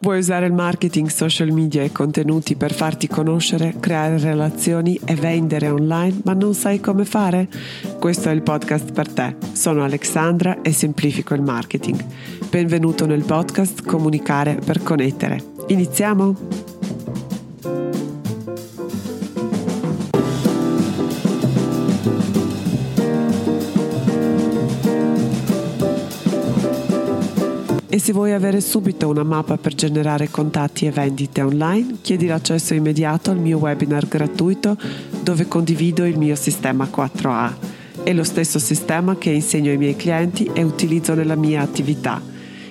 Vuoi usare il marketing, social media e contenuti per farti conoscere, creare relazioni e vendere online, ma non sai come fare? Questo è il podcast per te. Sono Alexandra e semplifico il marketing. Benvenuto nel podcast Comunicare per connettere. Iniziamo? E se vuoi avere subito una mappa per generare contatti e vendite online, chiedi l'accesso immediato al mio webinar gratuito dove condivido il mio sistema 4A. È lo stesso sistema che insegno ai miei clienti e utilizzo nella mia attività.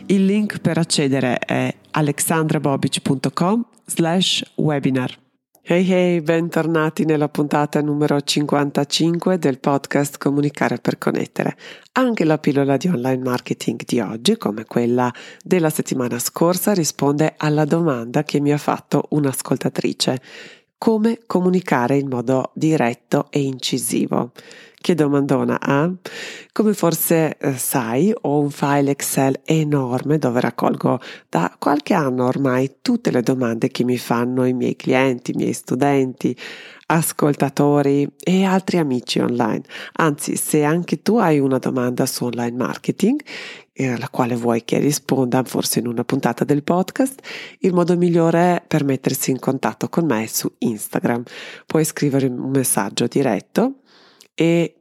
Il link per accedere è alexandrabobic.com slash webinar. Hey hey, bentornati nella puntata numero 55 del podcast Comunicare per connettere. Anche la pillola di online marketing di oggi, come quella della settimana scorsa, risponde alla domanda che mi ha fatto un'ascoltatrice. Come comunicare in modo diretto e incisivo? Che domandona, eh? Come forse eh, sai, ho un file Excel enorme dove raccolgo da qualche anno ormai tutte le domande che mi fanno i miei clienti, i miei studenti, ascoltatori e altri amici online. Anzi, se anche tu hai una domanda su online marketing, eh, alla quale vuoi che risponda forse in una puntata del podcast, il modo migliore per mettersi in contatto con me è su Instagram. Puoi scrivere un messaggio diretto e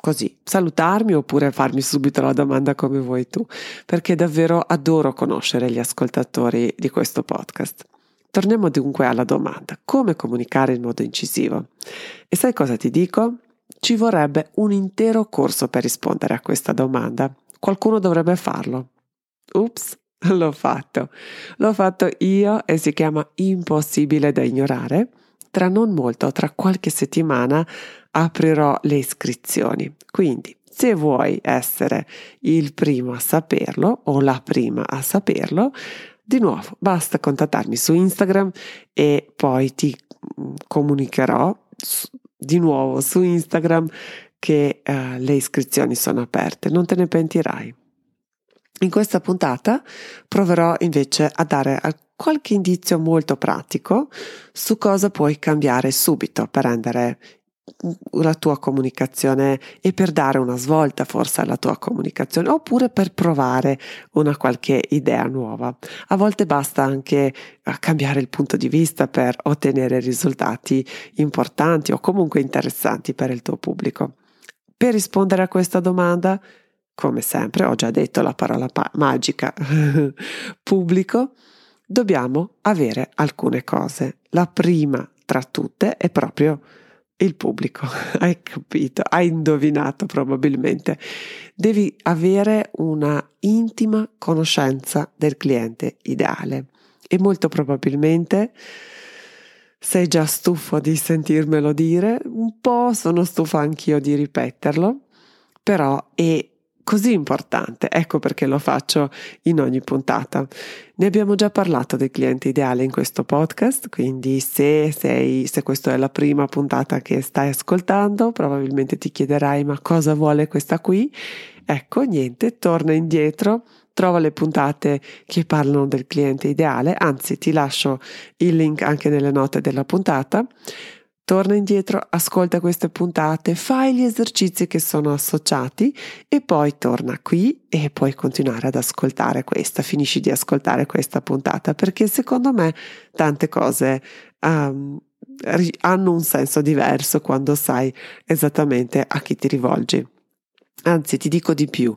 così salutarmi oppure farmi subito la domanda come vuoi tu, perché davvero adoro conoscere gli ascoltatori di questo podcast. Torniamo dunque alla domanda, come comunicare in modo incisivo? E sai cosa ti dico? Ci vorrebbe un intero corso per rispondere a questa domanda. Qualcuno dovrebbe farlo. Ups, l'ho fatto. L'ho fatto io e si chiama Impossibile da ignorare. Tra non molto, tra qualche settimana, aprirò le iscrizioni. Quindi, se vuoi essere il primo a saperlo o la prima a saperlo, di nuovo basta contattarmi su Instagram e poi ti mm, comunicherò di nuovo su Instagram che uh, le iscrizioni sono aperte, non te ne pentirai. In questa puntata proverò invece a dare qualche indizio molto pratico su cosa puoi cambiare subito per rendere la tua comunicazione e per dare una svolta forse alla tua comunicazione oppure per provare una qualche idea nuova. A volte basta anche eh, cambiare il punto di vista per ottenere risultati importanti o comunque interessanti per il tuo pubblico. Per rispondere a questa domanda, come sempre, ho già detto la parola pa- magica pubblico, dobbiamo avere alcune cose. La prima tra tutte è proprio il pubblico, hai capito, hai indovinato probabilmente. Devi avere una intima conoscenza del cliente ideale e molto probabilmente sei già stufo di sentirmelo dire, un po' sono stufa anch'io di ripeterlo, però è così importante, ecco perché lo faccio in ogni puntata. Ne abbiamo già parlato del cliente ideale in questo podcast, quindi se, sei, se questa è la prima puntata che stai ascoltando, probabilmente ti chiederai ma cosa vuole questa qui? Ecco, niente, torna indietro, trova le puntate che parlano del cliente ideale, anzi ti lascio il link anche nelle note della puntata Torna indietro, ascolta queste puntate, fai gli esercizi che sono associati e poi torna qui e puoi continuare ad ascoltare questa, finisci di ascoltare questa puntata perché secondo me tante cose um, hanno un senso diverso quando sai esattamente a chi ti rivolgi. Anzi, ti dico di più,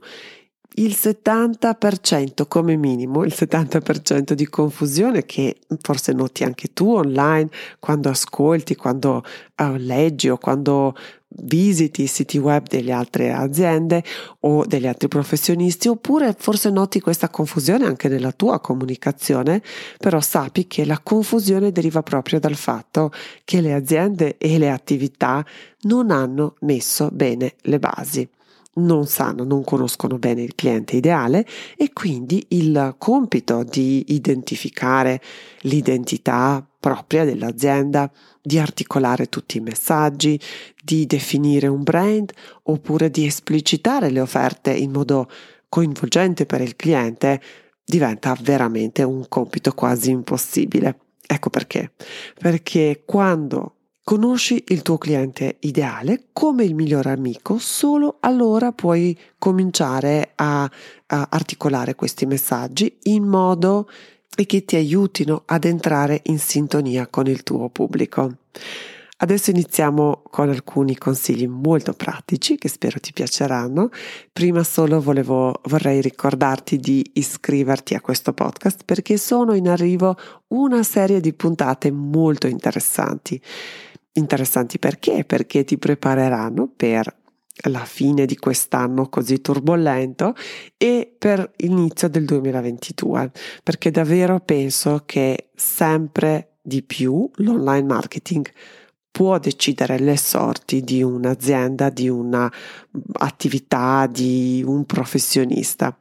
il 70% come minimo, il 70% di confusione che forse noti anche tu online quando ascolti, quando uh, leggi o quando visiti i siti web delle altre aziende o degli altri professionisti oppure forse noti questa confusione anche nella tua comunicazione, però sappi che la confusione deriva proprio dal fatto che le aziende e le attività non hanno messo bene le basi non sanno, non conoscono bene il cliente ideale e quindi il compito di identificare l'identità propria dell'azienda, di articolare tutti i messaggi, di definire un brand oppure di esplicitare le offerte in modo coinvolgente per il cliente diventa veramente un compito quasi impossibile. Ecco perché. Perché quando conosci il tuo cliente ideale come il migliore amico, solo allora puoi cominciare a, a articolare questi messaggi in modo che ti aiutino ad entrare in sintonia con il tuo pubblico. Adesso iniziamo con alcuni consigli molto pratici che spero ti piaceranno. Prima solo volevo, vorrei ricordarti di iscriverti a questo podcast perché sono in arrivo una serie di puntate molto interessanti. Interessanti perché? Perché ti prepareranno per la fine di quest'anno così turbolento e per l'inizio del 2022, perché davvero penso che sempre di più l'online marketing può decidere le sorti di un'azienda, di un'attività, di un professionista.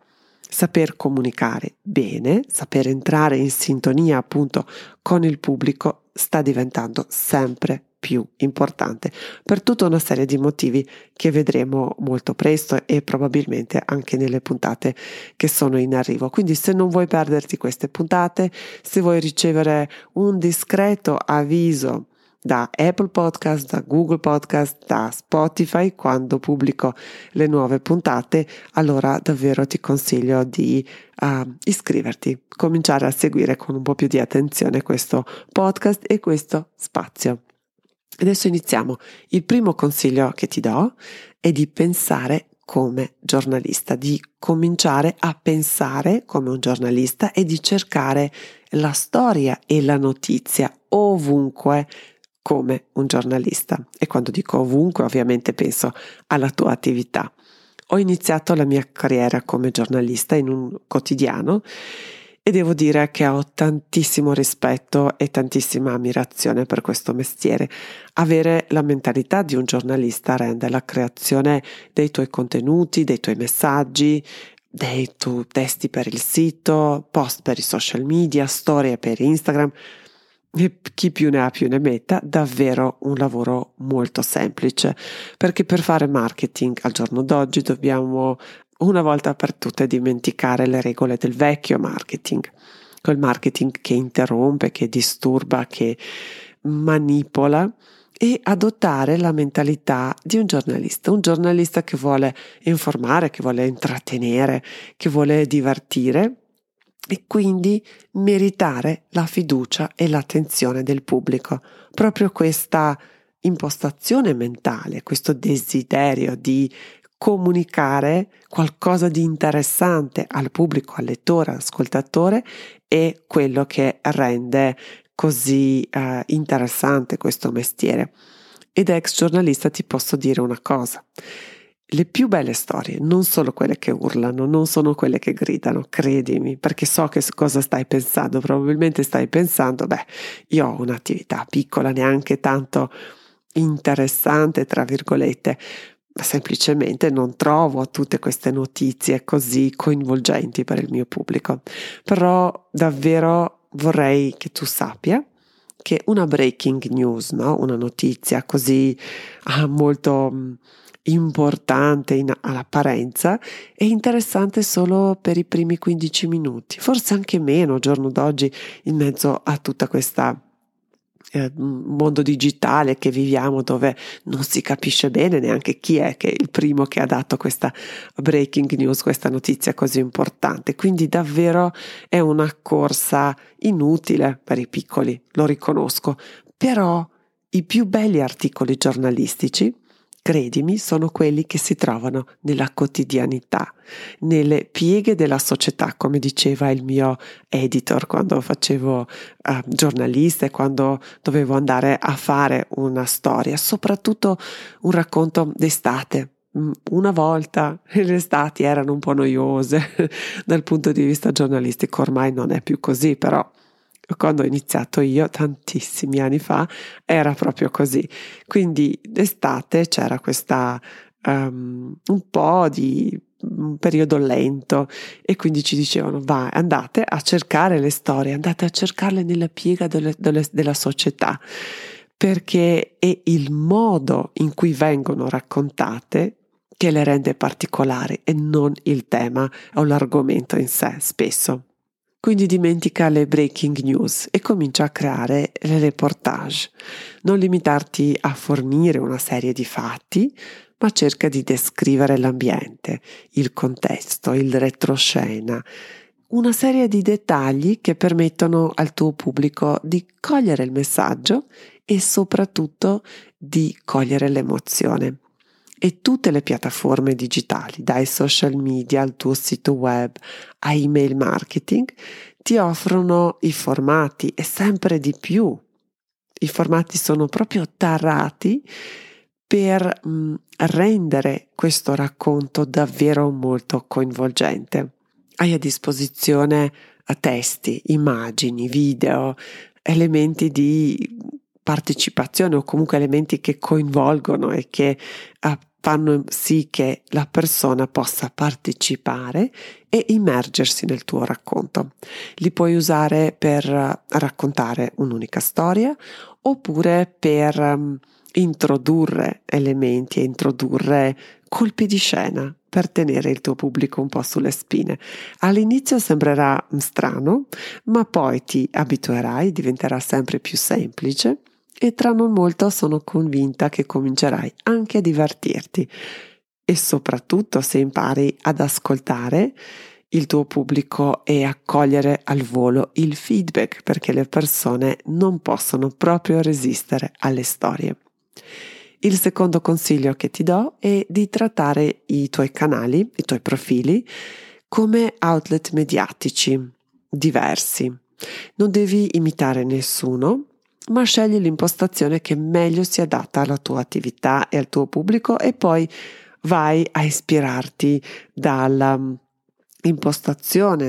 Saper comunicare bene, saper entrare in sintonia appunto con il pubblico sta diventando sempre più importante per tutta una serie di motivi che vedremo molto presto e probabilmente anche nelle puntate che sono in arrivo. Quindi se non vuoi perderti queste puntate, se vuoi ricevere un discreto avviso da Apple Podcast, da Google Podcast, da Spotify quando pubblico le nuove puntate, allora davvero ti consiglio di uh, iscriverti, cominciare a seguire con un po' più di attenzione questo podcast e questo spazio. Adesso iniziamo. Il primo consiglio che ti do è di pensare come giornalista, di cominciare a pensare come un giornalista e di cercare la storia e la notizia ovunque come un giornalista. E quando dico ovunque, ovviamente penso alla tua attività. Ho iniziato la mia carriera come giornalista in un quotidiano e devo dire che ho tantissimo rispetto e tantissima ammirazione per questo mestiere. Avere la mentalità di un giornalista rende la creazione dei tuoi contenuti, dei tuoi messaggi, dei tuoi testi per il sito, post per i social media, storie per Instagram e chi più ne ha più ne metta, davvero un lavoro molto semplice, perché per fare marketing al giorno d'oggi dobbiamo una volta per tutte dimenticare le regole del vecchio marketing, quel marketing che interrompe, che disturba, che manipola e adottare la mentalità di un giornalista, un giornalista che vuole informare, che vuole intrattenere, che vuole divertire e quindi meritare la fiducia e l'attenzione del pubblico. Proprio questa impostazione mentale, questo desiderio di comunicare qualcosa di interessante al pubblico, al lettore, all'ascoltatore è quello che rende così uh, interessante questo mestiere. Ed ex giornalista ti posso dire una cosa le più belle storie non sono quelle che urlano, non sono quelle che gridano, credimi, perché so che cosa stai pensando. Probabilmente stai pensando, beh, io ho un'attività piccola, neanche tanto interessante, tra virgolette, semplicemente non trovo tutte queste notizie così coinvolgenti per il mio pubblico. Però davvero vorrei che tu sappia che una breaking news, no? una notizia così ah, molto importante in, all'apparenza è interessante solo per i primi 15 minuti, forse anche meno giorno d'oggi in mezzo a tutta questa eh, mondo digitale che viviamo dove non si capisce bene neanche chi è che è il primo che ha dato questa breaking news, questa notizia così importante. Quindi davvero è una corsa inutile per i piccoli, lo riconosco, però i più belli articoli giornalistici credimi, sono quelli che si trovano nella quotidianità, nelle pieghe della società, come diceva il mio editor quando facevo uh, giornalista e quando dovevo andare a fare una storia, soprattutto un racconto d'estate. Mm, una volta le estati erano un po' noiose dal punto di vista giornalistico, ormai non è più così, però quando ho iniziato io tantissimi anni fa era proprio così. Quindi d'estate c'era questa um, un po' di un periodo lento e quindi ci dicevano vai andate a cercare le storie, andate a cercarle nella piega delle, delle, della società perché è il modo in cui vengono raccontate che le rende particolari e non il tema o l'argomento in sé spesso. Quindi dimentica le breaking news e comincia a creare le reportage. Non limitarti a fornire una serie di fatti, ma cerca di descrivere l'ambiente, il contesto, il retroscena, una serie di dettagli che permettono al tuo pubblico di cogliere il messaggio e soprattutto di cogliere l'emozione. E tutte le piattaforme digitali, dai social media al tuo sito web a email marketing, ti offrono i formati e sempre di più. I formati sono proprio tarati per mh, mm, rendere questo racconto davvero molto coinvolgente. Hai a disposizione testi, immagini, video, elementi di partecipazione o comunque elementi che coinvolgono e che uh, fanno sì che la persona possa partecipare e immergersi nel tuo racconto. Li puoi usare per raccontare un'unica storia oppure per um, introdurre elementi e introdurre colpi di scena per tenere il tuo pubblico un po' sulle spine. All'inizio sembrerà strano, ma poi ti abituerai, diventerà sempre più semplice e tra non molto sono convinta che comincerai anche a divertirti e soprattutto se impari ad ascoltare il tuo pubblico e accogliere al volo il feedback perché le persone non possono proprio resistere alle storie. Il secondo consiglio che ti do è di trattare i tuoi canali, i tuoi profili, come outlet mediatici diversi. Non devi imitare nessuno, ma scegli l'impostazione che meglio si adatta alla tua attività e al tuo pubblico e poi vai a ispirarti dalla mm,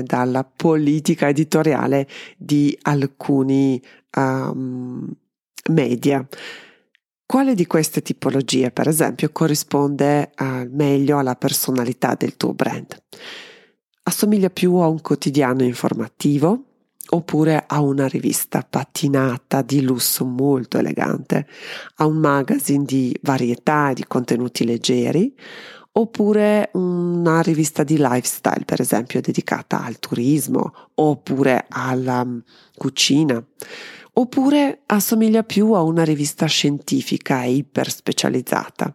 dalla politica editoriale di alcuni um, media. Quale di queste tipologie, per esempio, corrisponde uh, meglio alla personalità del tuo brand? Assomiglia più a un quotidiano informativo oppure a una rivista patinata di lusso molto elegante, a un magazine di varietà e di contenuti leggeri, oppure una rivista di lifestyle, per esempio, dedicata al turismo oppure alla um, cucina oppure assomiglia più a una rivista scientifica e iper specializzata.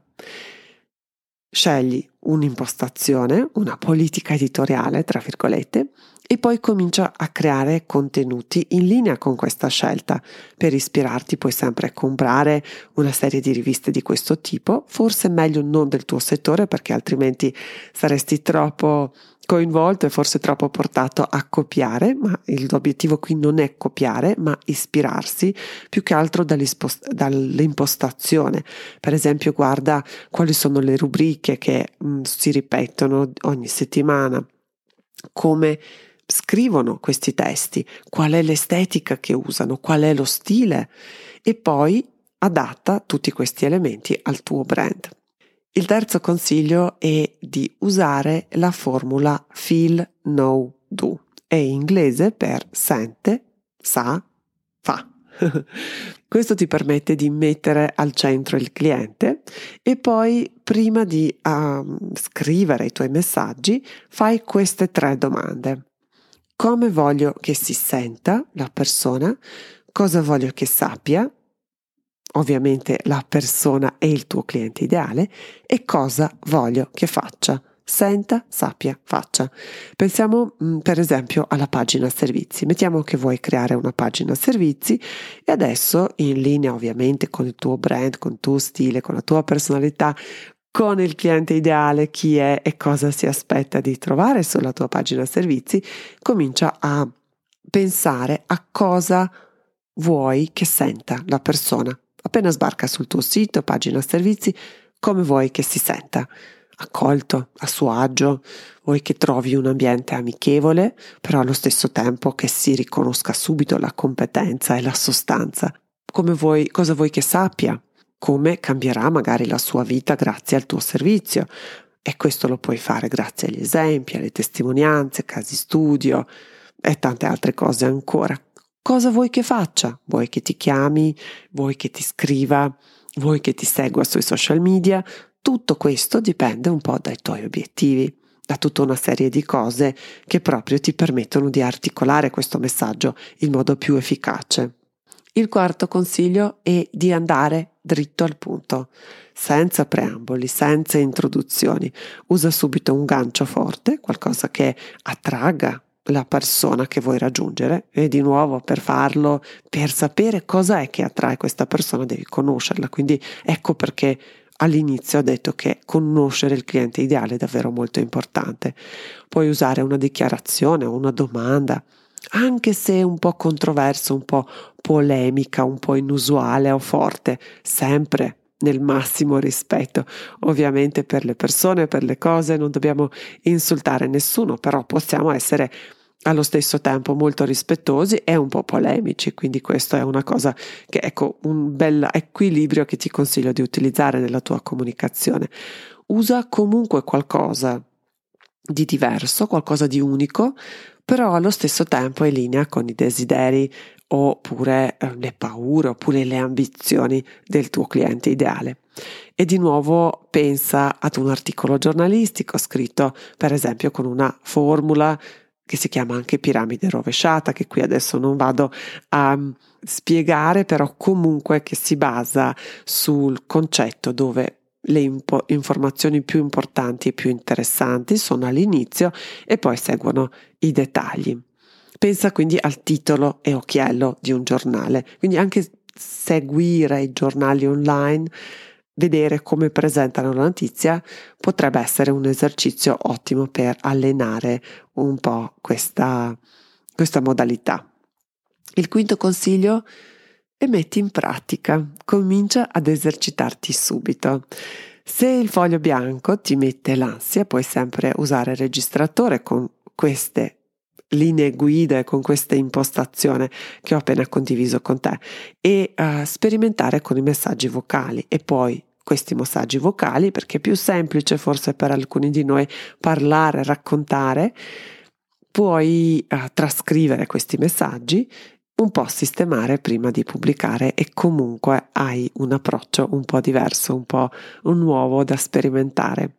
Scegli un'impostazione, una politica editoriale, tra virgolette, e poi comincia a creare contenuti in linea con questa scelta. Per ispirarti puoi sempre comprare una serie di riviste di questo tipo, forse meglio non del tuo settore perché altrimenti saresti troppo coinvolto e forse troppo portato a copiare, ma l'obiettivo qui non è copiare, ma ispirarsi più che altro dall'impostazione. Per esempio, guarda quali sono le rubriche che mh, si ripetono ogni settimana, come scrivono questi testi, qual è l'estetica che usano, qual è lo stile e poi adatta tutti questi elementi al tuo brand. Il terzo consiglio è di usare la formula feel, know, do. È inglese per sente, sa, fa. Questo ti permette di mettere al centro il cliente e poi prima di uh, scrivere i tuoi messaggi fai queste tre domande come voglio che si senta la persona, cosa voglio che sappia, ovviamente la persona è il tuo cliente ideale, e cosa voglio che faccia. Senta, sappia, faccia. Pensiamo mm, per esempio alla pagina servizi. Mettiamo che vuoi creare una pagina servizi e adesso in linea ovviamente con il tuo brand, con il tuo stile, con la tua personalità, con il cliente ideale, chi è e cosa si aspetta di trovare sulla tua pagina servizi, comincia a pensare a cosa vuoi che senta la persona. Appena sbarca sul tuo sito, pagina servizi, come vuoi che si senta? Accolto, a suo agio, vuoi che trovi un ambiente amichevole, però allo stesso tempo che si riconosca subito la competenza e la sostanza. Vuoi, cosa vuoi che sappia? Come cambierà magari la sua vita grazie al tuo servizio. E questo lo puoi fare grazie agli esempi, alle testimonianze, casi studio e tante altre cose ancora. Cosa vuoi che faccia? Vuoi che ti chiami? Vuoi che ti scriva? Vuoi che ti segua sui social media? Tutto questo dipende un po' dai tuoi obiettivi. da tutta una serie di cose che proprio ti permettono di articolare questo messaggio in modo più efficace. Il quarto consiglio è di andare dritto al punto, senza preamboli, senza introduzioni. Usa subito un gancio forte, qualcosa che attragga la persona che vuoi raggiungere e di nuovo per farlo, per sapere cosa è che attrae questa persona devi conoscerla, quindi ecco perché all'inizio ho detto che conoscere il cliente ideale è davvero molto importante. Puoi usare una dichiarazione o una domanda, anche se un po' controverso, un po' polemica, un po' inusuale o forte, sempre nel massimo rispetto. Ovviamente per le persone, per le cose, non dobbiamo insultare nessuno, però possiamo essere allo stesso tempo molto rispettosi e un po' polemici, quindi questo è una cosa che ecco un bel equilibrio che ti consiglio di utilizzare nella tua comunicazione. Usa comunque qualcosa di diverso, qualcosa di unico, però allo stesso tempo è in linea con i desideri oppure eh, le paure oppure le ambizioni del tuo cliente ideale. E di nuovo pensa ad un articolo giornalistico scritto per esempio con una formula che si chiama anche piramide rovesciata, che qui adesso non vado a mm, spiegare, però comunque che si basa sul concetto dove le impo- informazioni più importanti e più interessanti sono all'inizio e poi seguono i dettagli. Pensa quindi al titolo e occhiello di un giornale, quindi anche seguire i giornali online, vedere come presentano la notizia, potrebbe essere un esercizio ottimo per allenare un po' questa, questa modalità. Il quinto consiglio è metti in pratica, comincia ad esercitarti subito. Se il foglio bianco ti mette l'ansia, puoi sempre usare il registratore con queste linee guida con questa impostazione che ho appena condiviso con te e uh, sperimentare con i messaggi vocali e poi questi messaggi vocali perché è più semplice forse per alcuni di noi parlare, raccontare, puoi uh, trascrivere questi messaggi un po' sistemare prima di pubblicare e comunque hai un approccio un po' diverso, un po' un nuovo da sperimentare.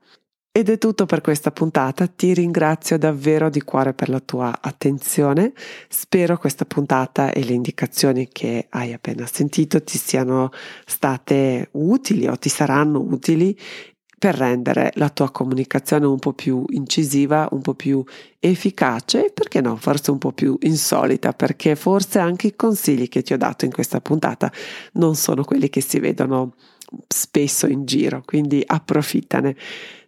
Ed è tutto per questa puntata, ti ringrazio davvero di cuore per la tua attenzione, spero questa puntata e le indicazioni che hai appena sentito ti siano state utili o ti saranno utili per rendere la tua comunicazione un po' più incisiva, un po' più efficace e perché no, forse un po' più insolita, perché forse anche i consigli che ti ho dato in questa puntata non sono quelli che si vedono spesso in giro, quindi approfittane.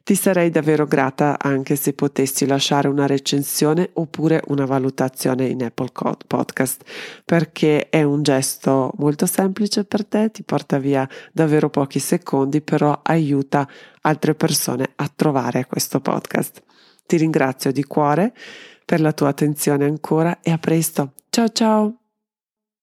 Ti sarei davvero grata anche se potessi lasciare una recensione oppure una valutazione in Apple Podcast perché è un gesto molto semplice per te, ti porta via davvero pochi secondi, però aiuta altre persone a trovare questo podcast. Ti ringrazio di cuore per la tua attenzione ancora e a presto. Ciao ciao!